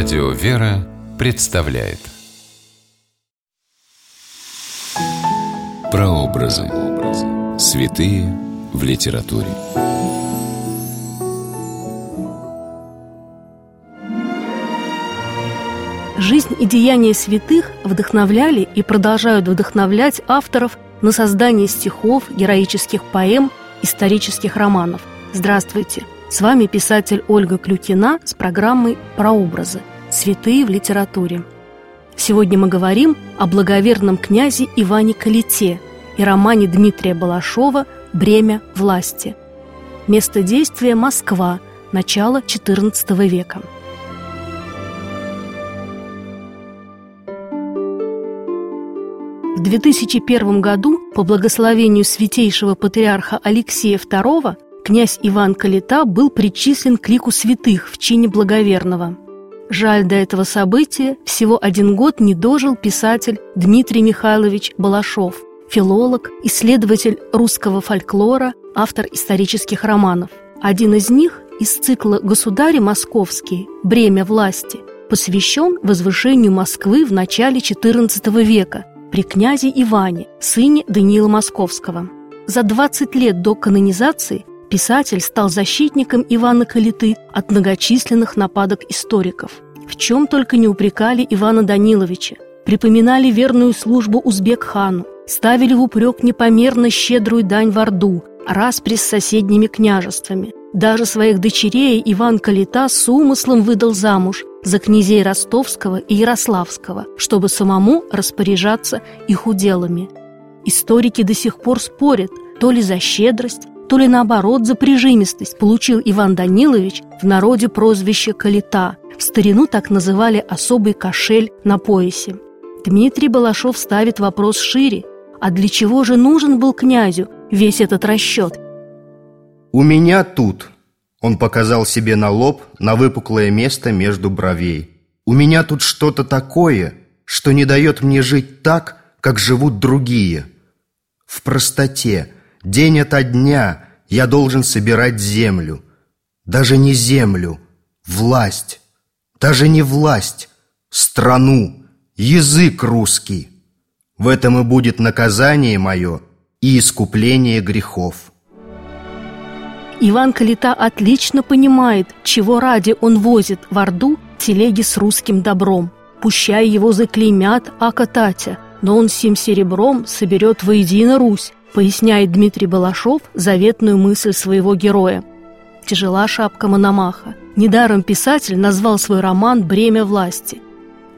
Радио «Вера» представляет Прообразы. Святые в литературе. Жизнь и деяния святых вдохновляли и продолжают вдохновлять авторов на создание стихов, героических поэм, исторических романов. Здравствуйте! С вами писатель Ольга Клюкина с программой «Прообразы. Святые в литературе». Сегодня мы говорим о благоверном князе Иване Калите и романе Дмитрия Балашова «Бремя власти». Место действия – Москва, начало XIV века. В 2001 году по благословению святейшего патриарха Алексея II князь Иван Калита был причислен к лику святых в чине благоверного. Жаль, до этого события всего один год не дожил писатель Дмитрий Михайлович Балашов, филолог, исследователь русского фольклора, автор исторических романов. Один из них из цикла «Государи московские. Бремя власти» посвящен возвышению Москвы в начале XIV века при князе Иване, сыне Даниила Московского. За 20 лет до канонизации Писатель стал защитником Ивана Калиты от многочисленных нападок историков. В чем только не упрекали Ивана Даниловича. Припоминали верную службу узбек-хану, ставили в упрек непомерно щедрую дань в Орду, распри с соседними княжествами. Даже своих дочерей Иван Калита с умыслом выдал замуж за князей Ростовского и Ярославского, чтобы самому распоряжаться их уделами. Историки до сих пор спорят, то ли за щедрость, то ли наоборот за прижимистость получил Иван Данилович в народе прозвище «Калита». В старину так называли особый кошель на поясе. Дмитрий Балашов ставит вопрос шире. А для чего же нужен был князю весь этот расчет? «У меня тут», — он показал себе на лоб, на выпуклое место между бровей. «У меня тут что-то такое, что не дает мне жить так, как живут другие. В простоте, День ото дня я должен собирать землю. Даже не землю, власть. Даже не власть, страну, язык русский. В этом и будет наказание мое и искупление грехов. Иван Калита отлично понимает, чего ради он возит в Орду телеги с русским добром. Пущай его заклеймят Ака Татя, но он всем серебром соберет воедино Русь, поясняет Дмитрий Балашов заветную мысль своего героя. Тяжела шапка Мономаха. Недаром писатель назвал свой роман «Бремя власти».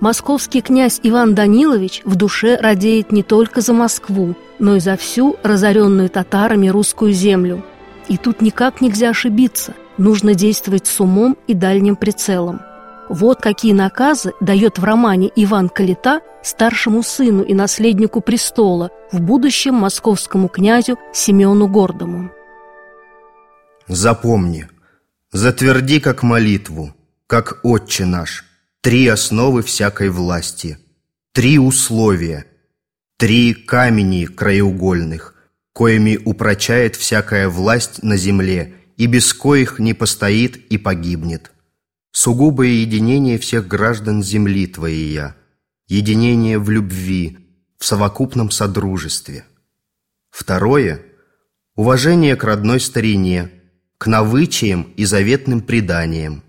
Московский князь Иван Данилович в душе радеет не только за Москву, но и за всю разоренную татарами русскую землю. И тут никак нельзя ошибиться, нужно действовать с умом и дальним прицелом – вот какие наказы дает в романе Иван Калита старшему сыну и наследнику престола, в будущем московскому князю Семену Гордому. Запомни, затверди как молитву, как Отче наш, три основы всякой власти, три условия, три камени краеугольных, коими упрочает всякая власть на земле, и без коих не постоит и погибнет – сугубое единение всех граждан земли Твоей я, единение в любви, в совокупном содружестве. Второе – уважение к родной старине, к навычиям и заветным преданиям.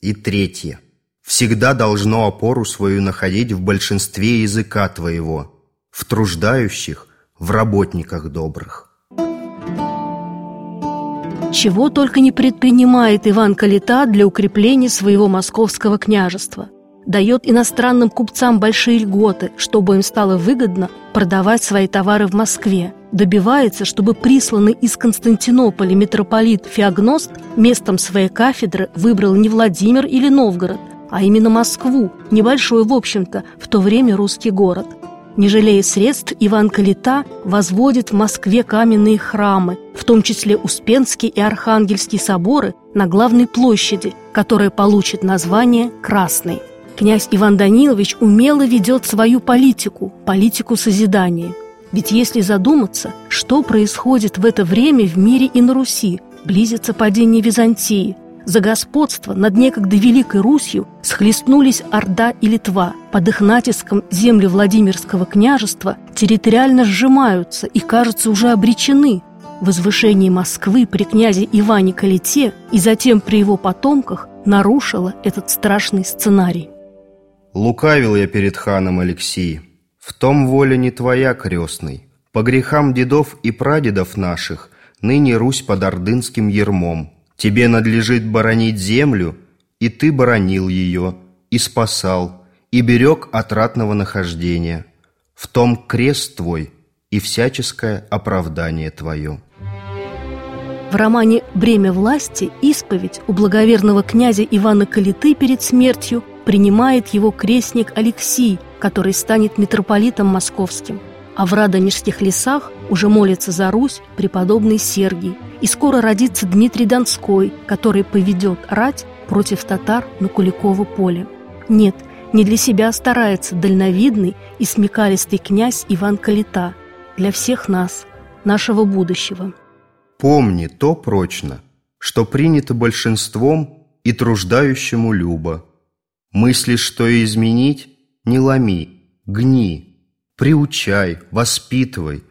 И третье – всегда должно опору свою находить в большинстве языка Твоего, в труждающих, в работниках добрых. Чего только не предпринимает Иван Калита для укрепления своего московского княжества. Дает иностранным купцам большие льготы, чтобы им стало выгодно продавать свои товары в Москве. Добивается, чтобы присланный из Константинополя митрополит Феогност местом своей кафедры выбрал не Владимир или Новгород, а именно Москву, небольшой, в общем-то, в то время русский город – не жалея средств, Иван Калита возводит в Москве каменные храмы, в том числе Успенский и Архангельский соборы на главной площади, которая получит название Красной. Князь Иван Данилович умело ведет свою политику, политику созидания. Ведь если задуматься, что происходит в это время в мире и на Руси, близится падение Византии, За господство над некогда Великой Русью схлестнулись Орда и Литва. Под их натиском земли Владимирского княжества территориально сжимаются и, кажется, уже обречены. Возвышение Москвы при князе Иване Калите и затем при его потомках нарушило этот страшный сценарий. Лукавил я перед ханом Алексей. В том воля не твоя, крестный. По грехам дедов и прадедов наших ныне Русь под ордынским ермом – Тебе надлежит боронить землю, и ты боронил ее, и спасал, и берег от ратного нахождения. В том крест твой и всяческое оправдание твое. В романе «Бремя власти» исповедь у благоверного князя Ивана Калиты перед смертью принимает его крестник Алексий, который станет митрополитом московским. А в Радонежских лесах уже молится за Русь преподобный Сергий – и скоро родится Дмитрий Донской, который поведет рать против татар на Куликово поле. Нет, не для себя старается дальновидный и смекалистый князь Иван Калита, для всех нас, нашего будущего. Помни то прочно, что принято большинством и труждающему любо. Мысли, что изменить, не ломи, гни, приучай, воспитывай,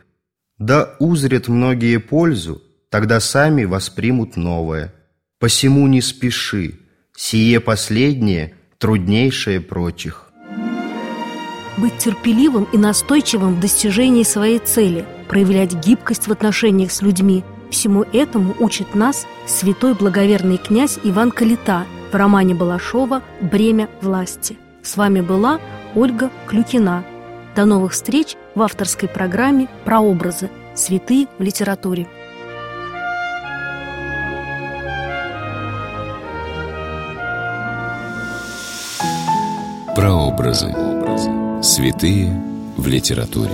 да узрят многие пользу, тогда сами воспримут новое. Посему не спеши, сие последнее труднейшее прочих. Быть терпеливым и настойчивым в достижении своей цели, проявлять гибкость в отношениях с людьми – всему этому учит нас святой благоверный князь Иван Калита в романе Балашова «Бремя власти». С вами была Ольга Клюкина. До новых встреч в авторской программе «Прообразы. Святые в литературе». Прообразы. Святые в литературе.